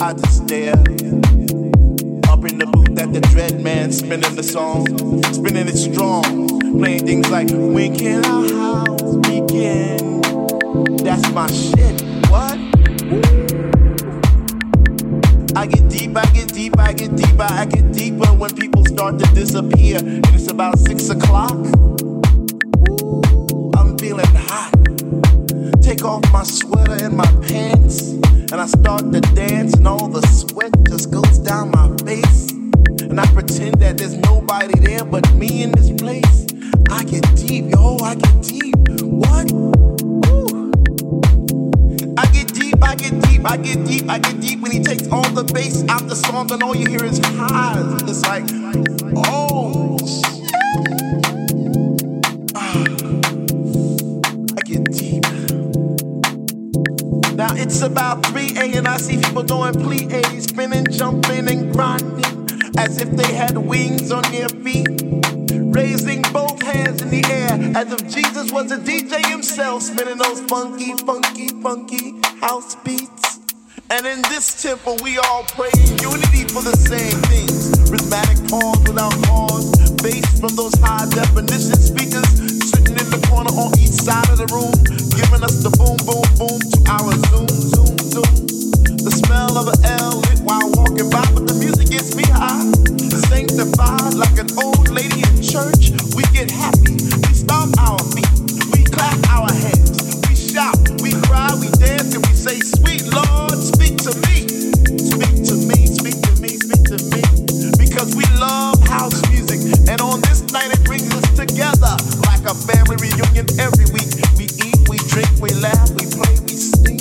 I just stare. Up in the booth at the Dread Man, spinning the song, spinning it strong, playing things like When can our house begin? That's my shit. What? I get deep, I get deep, I get deeper, I get deeper when people start to disappear, and it's about six o'clock. Ooh, I'm feeling hot. Take off my sweater and my pants, and I start to dance, and all the sweat just goes down my face. And I pretend that there's nobody there but me in this place. I get deep, yo, I get deep. What? Ooh. I get deep, I get deep, I get deep, I get deep when he takes all the bass out the song, and all you hear is highs. It's like, oh, it's about 3 a and I see people doing plie spinning, jumping, and grinding as if they had wings on their feet. Raising both hands in the air as if Jesus was a DJ himself, spinning those funky, funky, funky house beats. And in this temple, we all pray in unity for the same things. Rhythmic pause without pause, bass from those high definition speakers sitting in the corner on each side of the room, giving us the boom, boom, boom to our zoom, zoom, zoom. The smell of an L lit while walking by, but the music gets me high. Sanctified like an old lady in church. We get happy, we stomp our feet, we clap our hands, we shout, we cry, we dance, and we say, Sweet Lord, speak to me. Speak to me, speak to me, speak to me. Because we love house music, and on this night it brings us together a family reunion every week. We eat, we drink, we laugh, we play, we sing.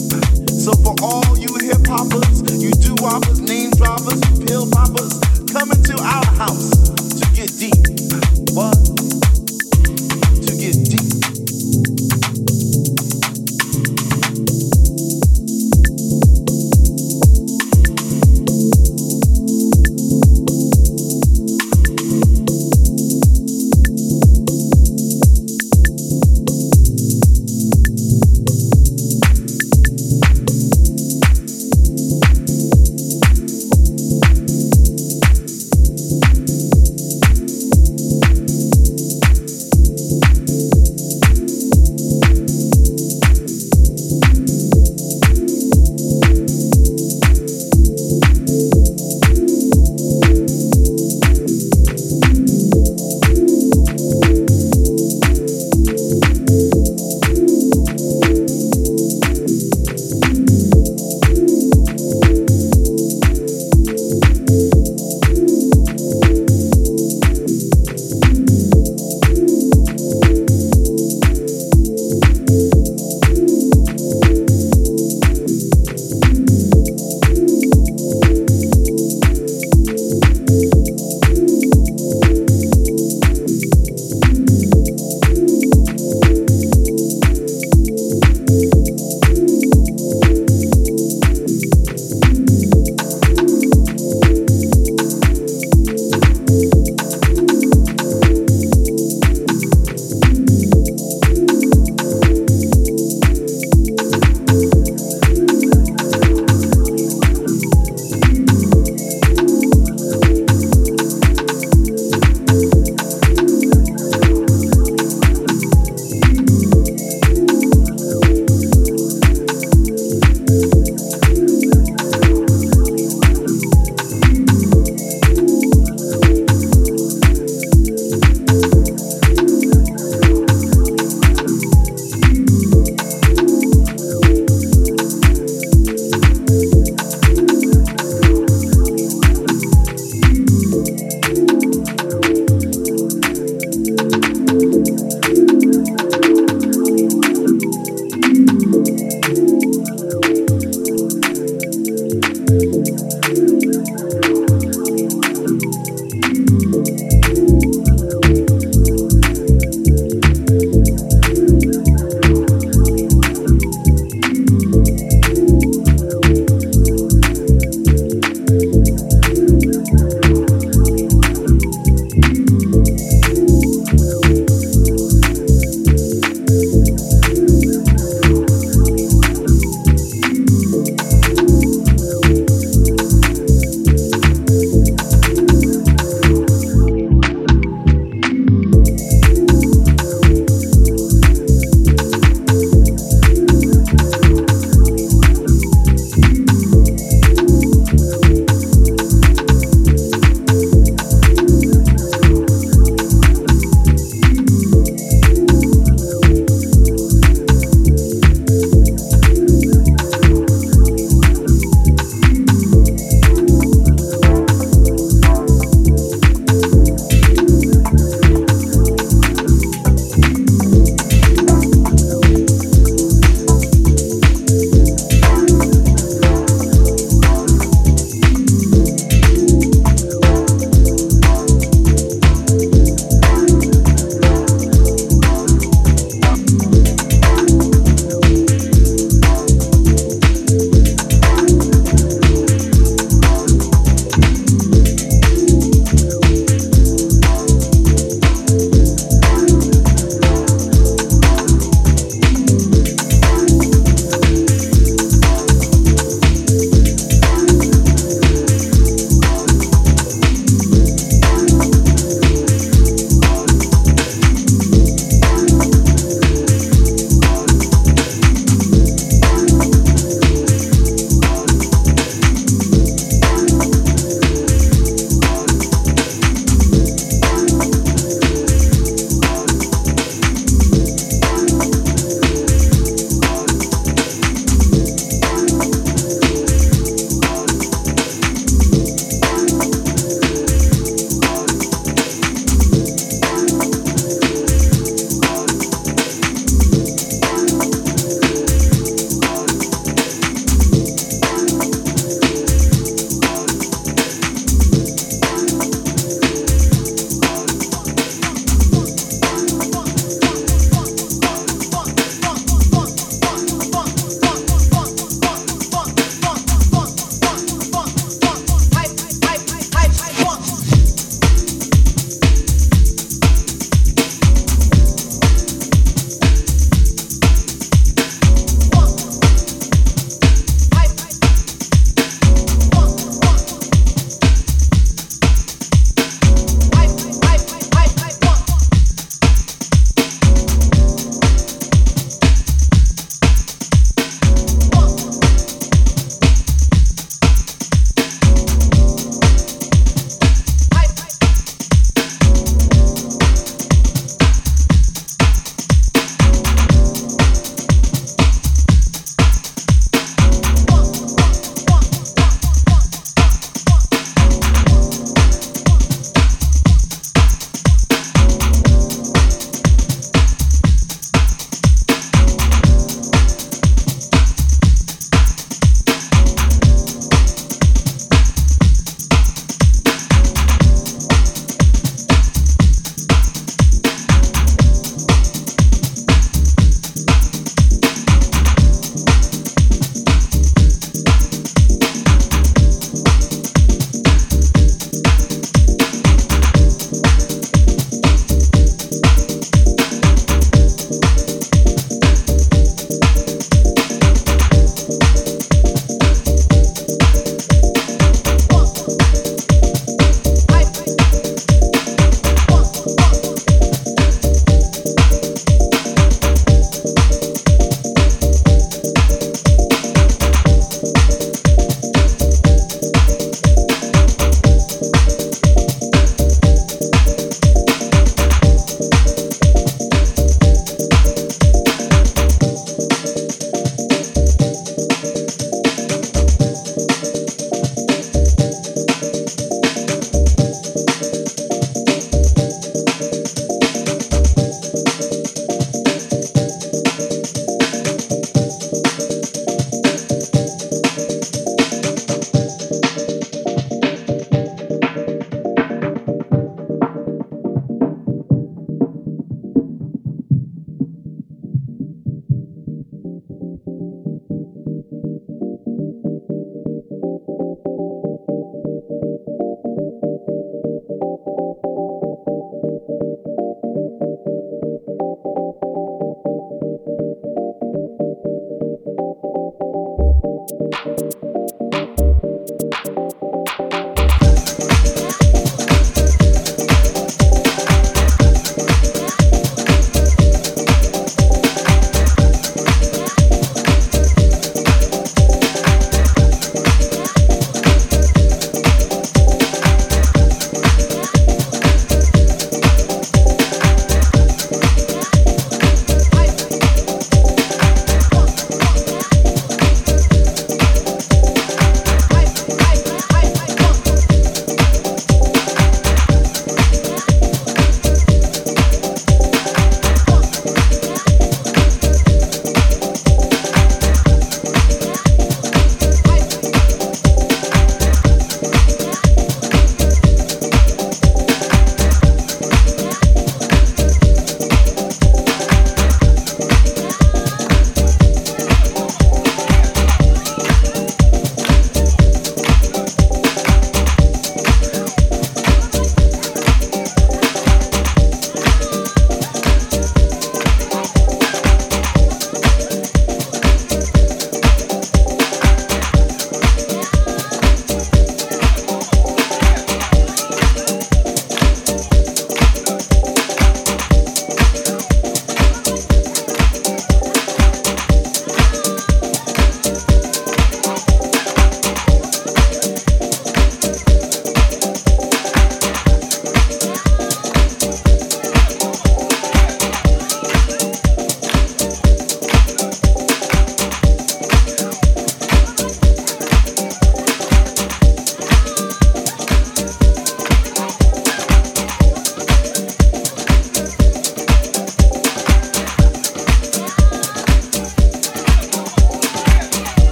So for all you hip hoppers, you do hoppers, name droppers, pill poppers, come into our house to get deep. What?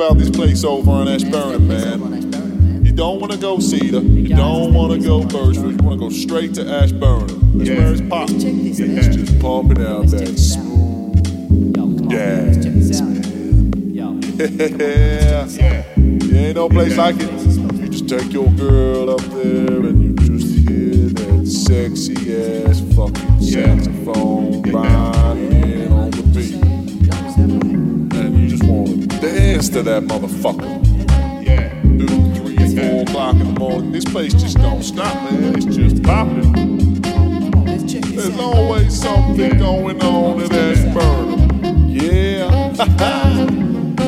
About this place over on Ashburn, man. You don't want to go Cedar. You don't want to go Birchwood. You want to go straight to Ashburn. That's Yeah. where it's popping. It's just pumping out that smooth jazz, Yeah. Yeah. There ain't no place like it. You just take your girl up there and you just hear that sexy ass to that motherfucker. Yeah. Two, three, four o'clock in the morning. This place just don't stop, man. It's just popping. There's always something going on at Ashburn. Yeah.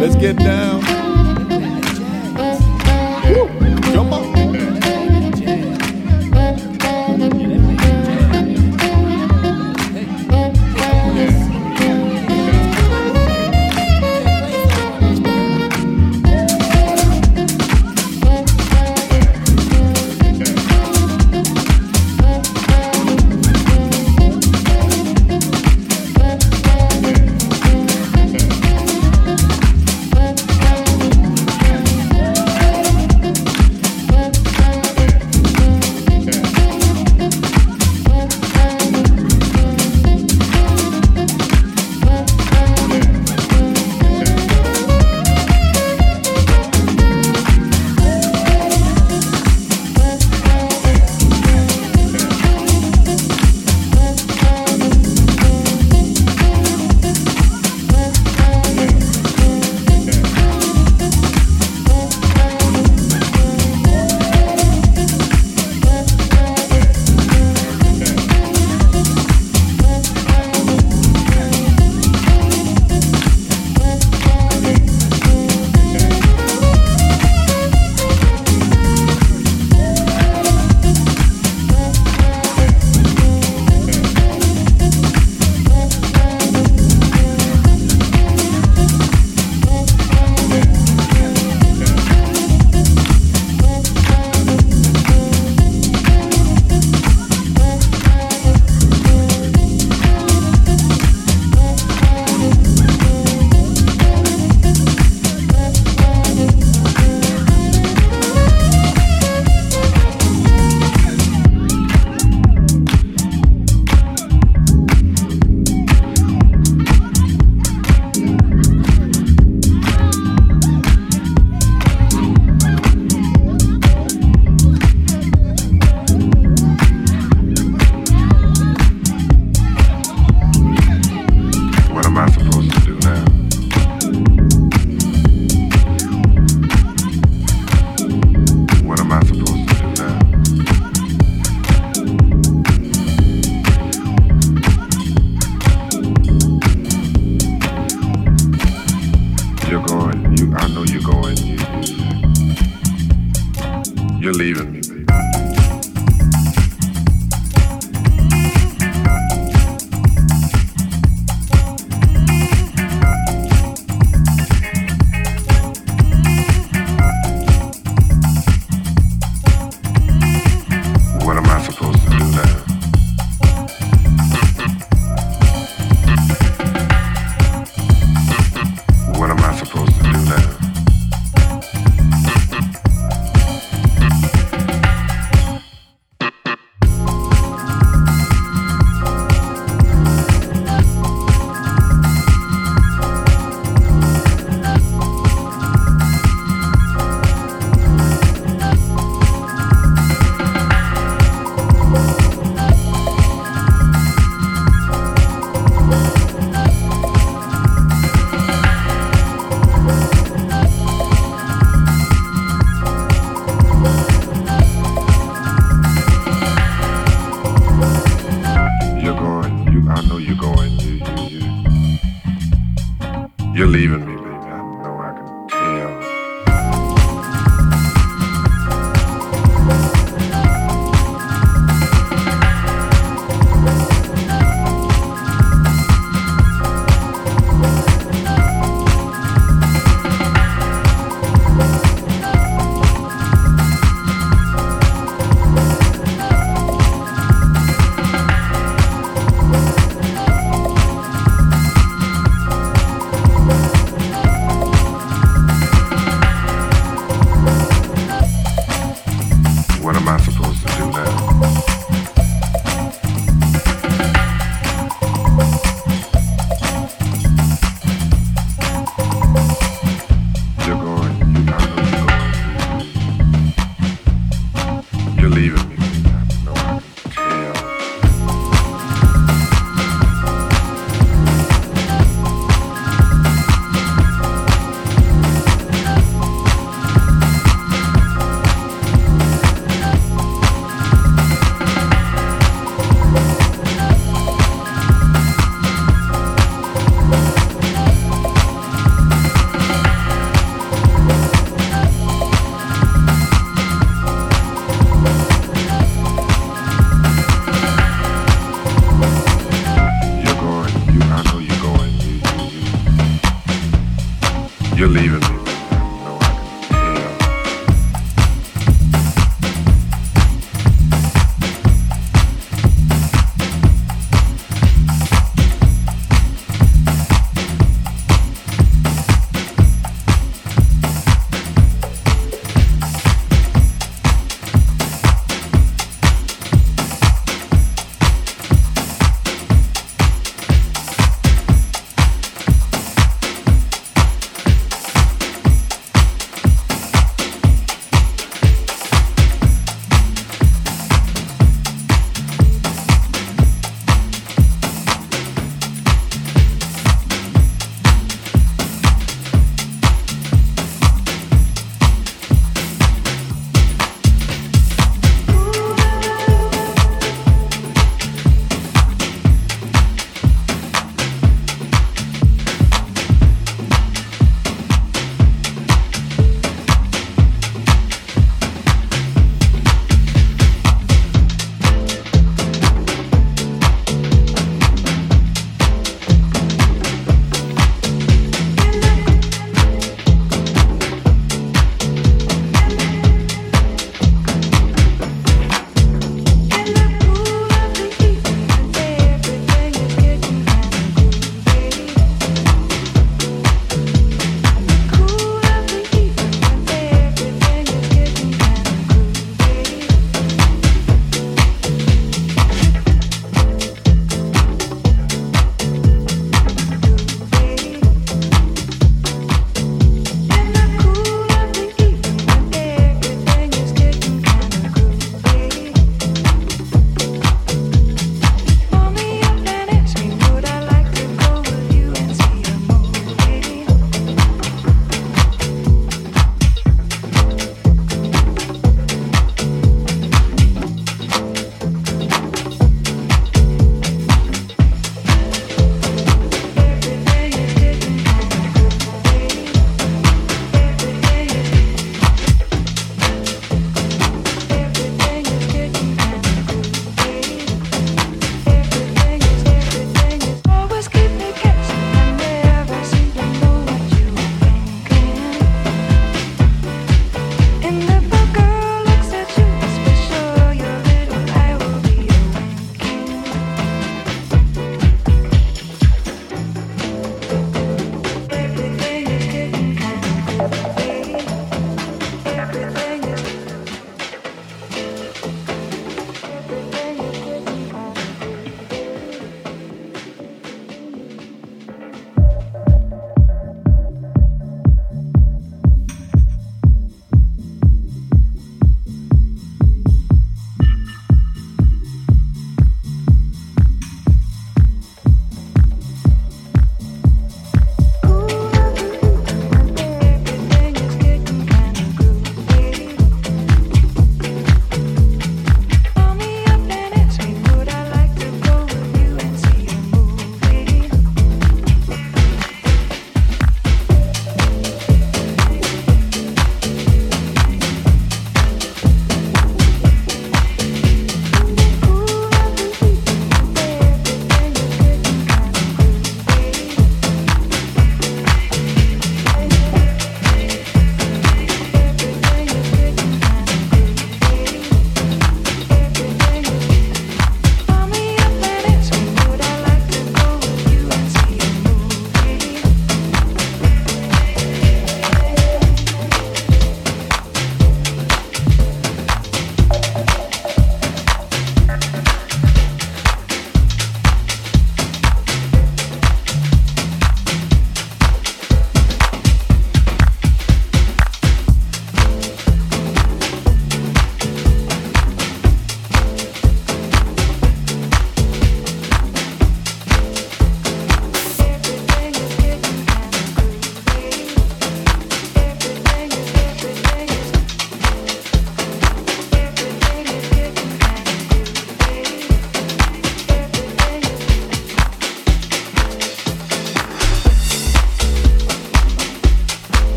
Let's get down.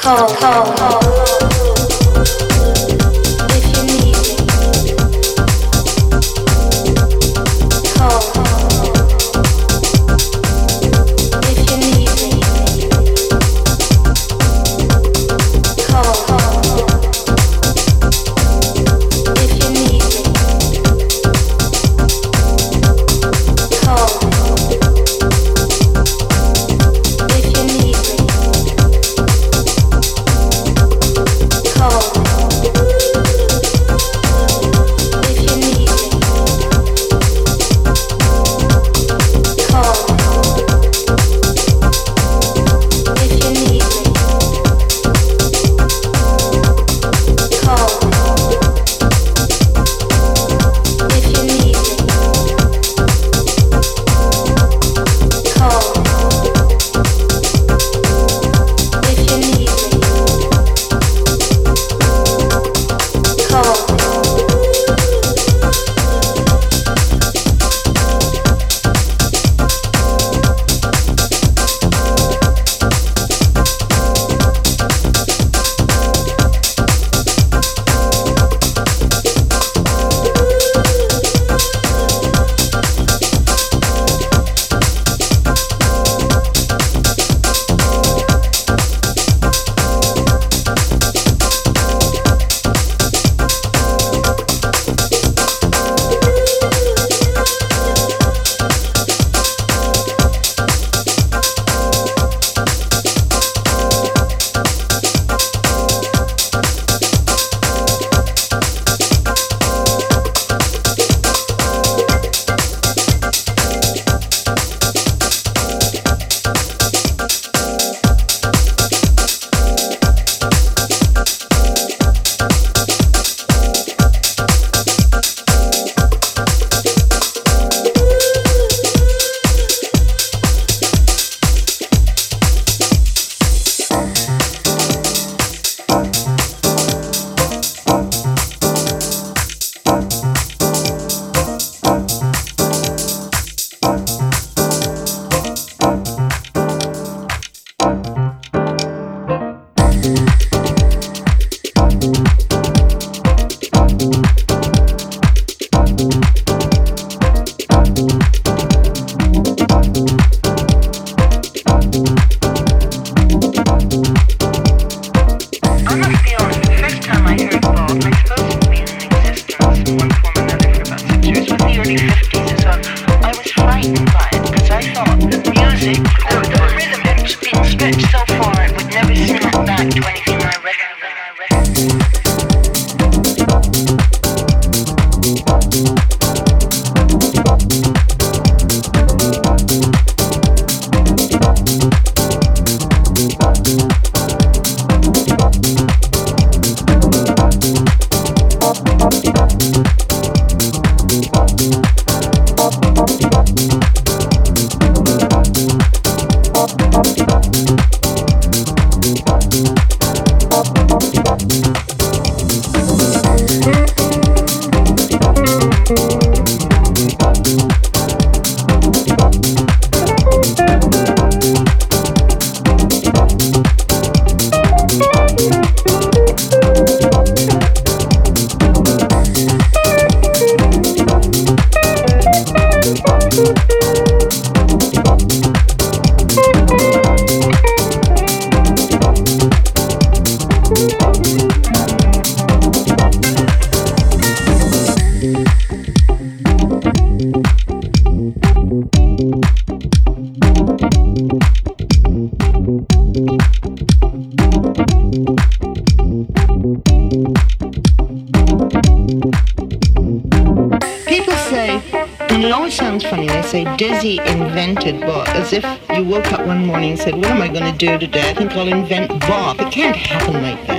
Call, call, call. If you woke up one morning and said, what am I going to do today? I think I'll invent Bob. It can't happen like that. That,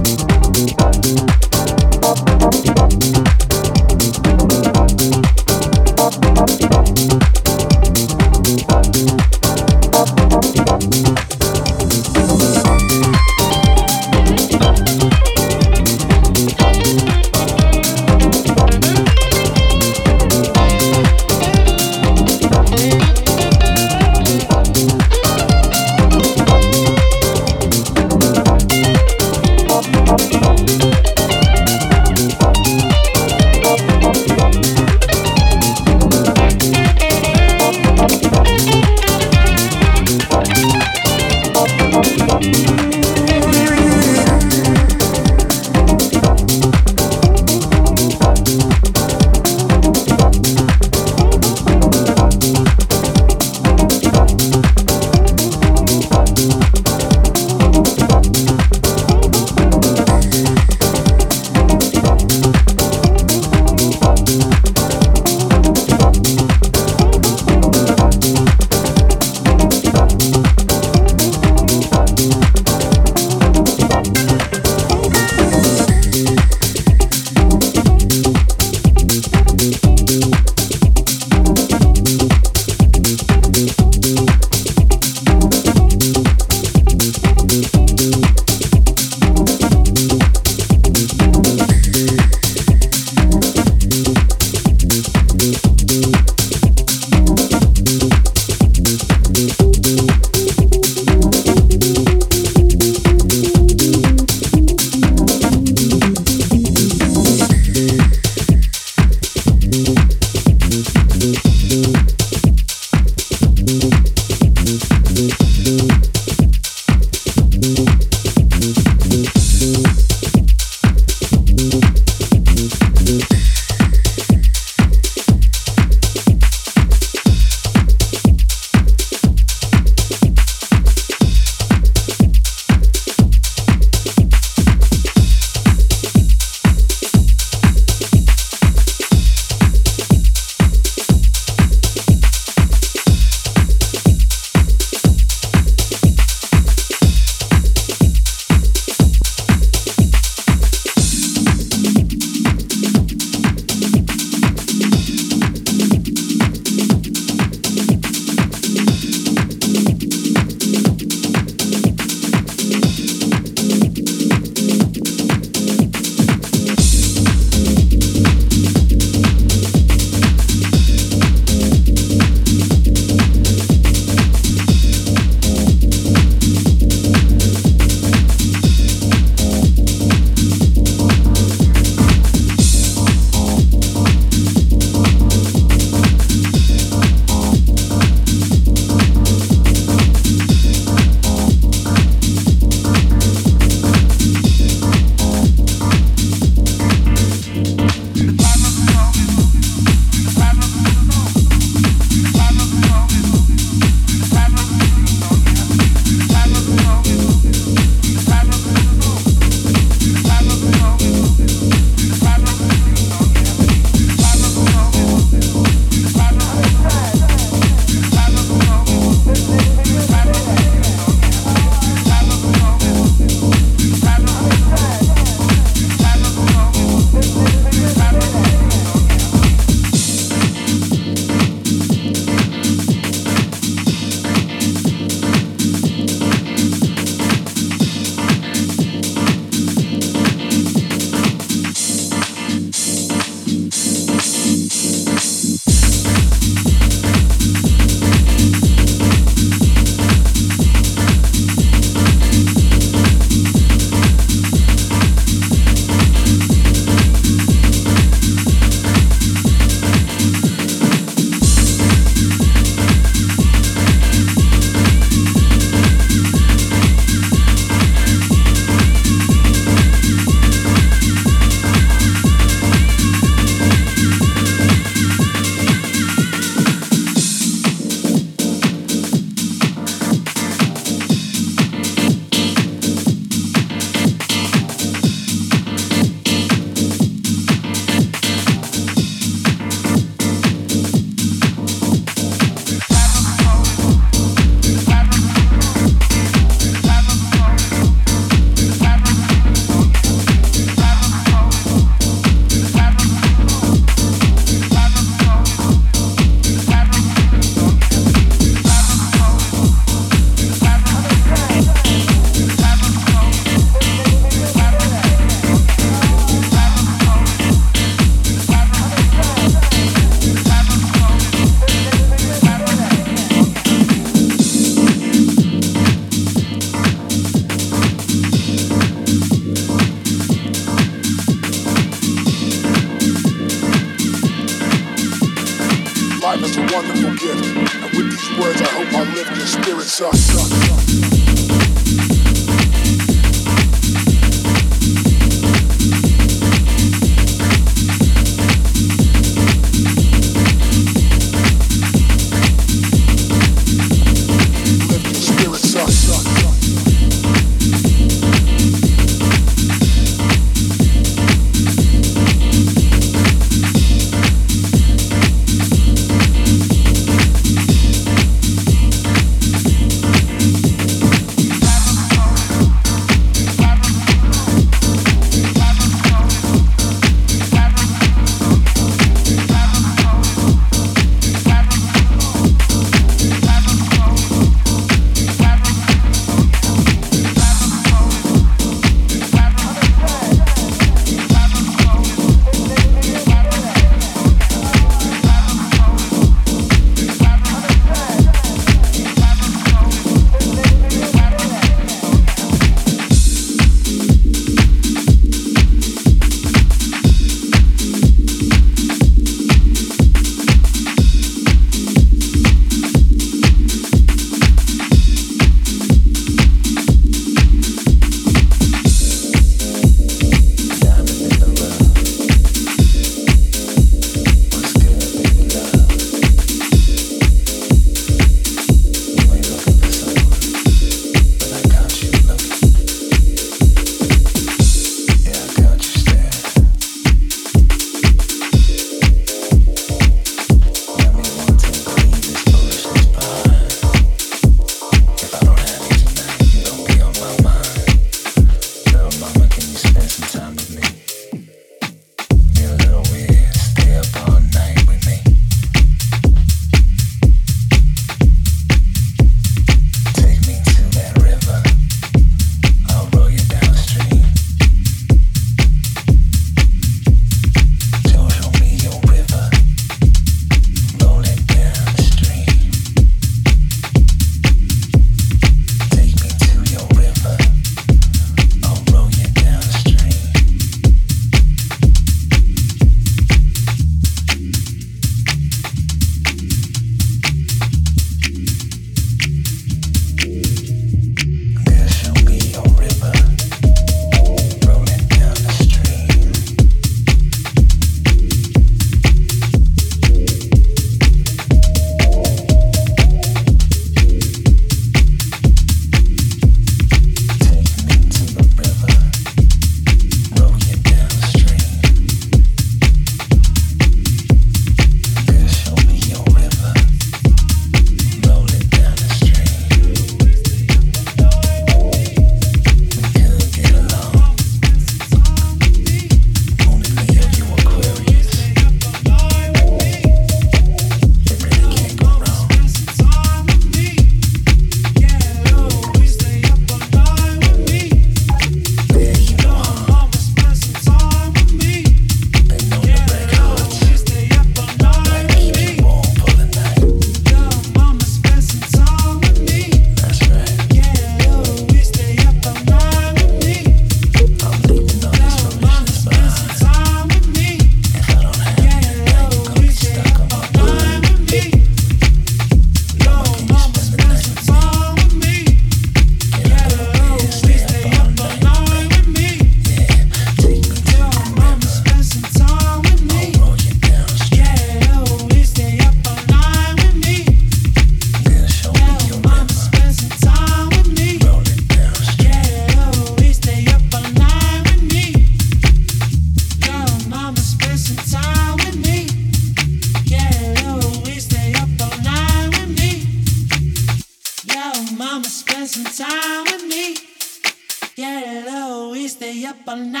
Stay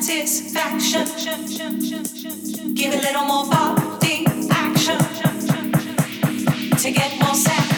satisfaction. Give a little more body action to get more satisfaction.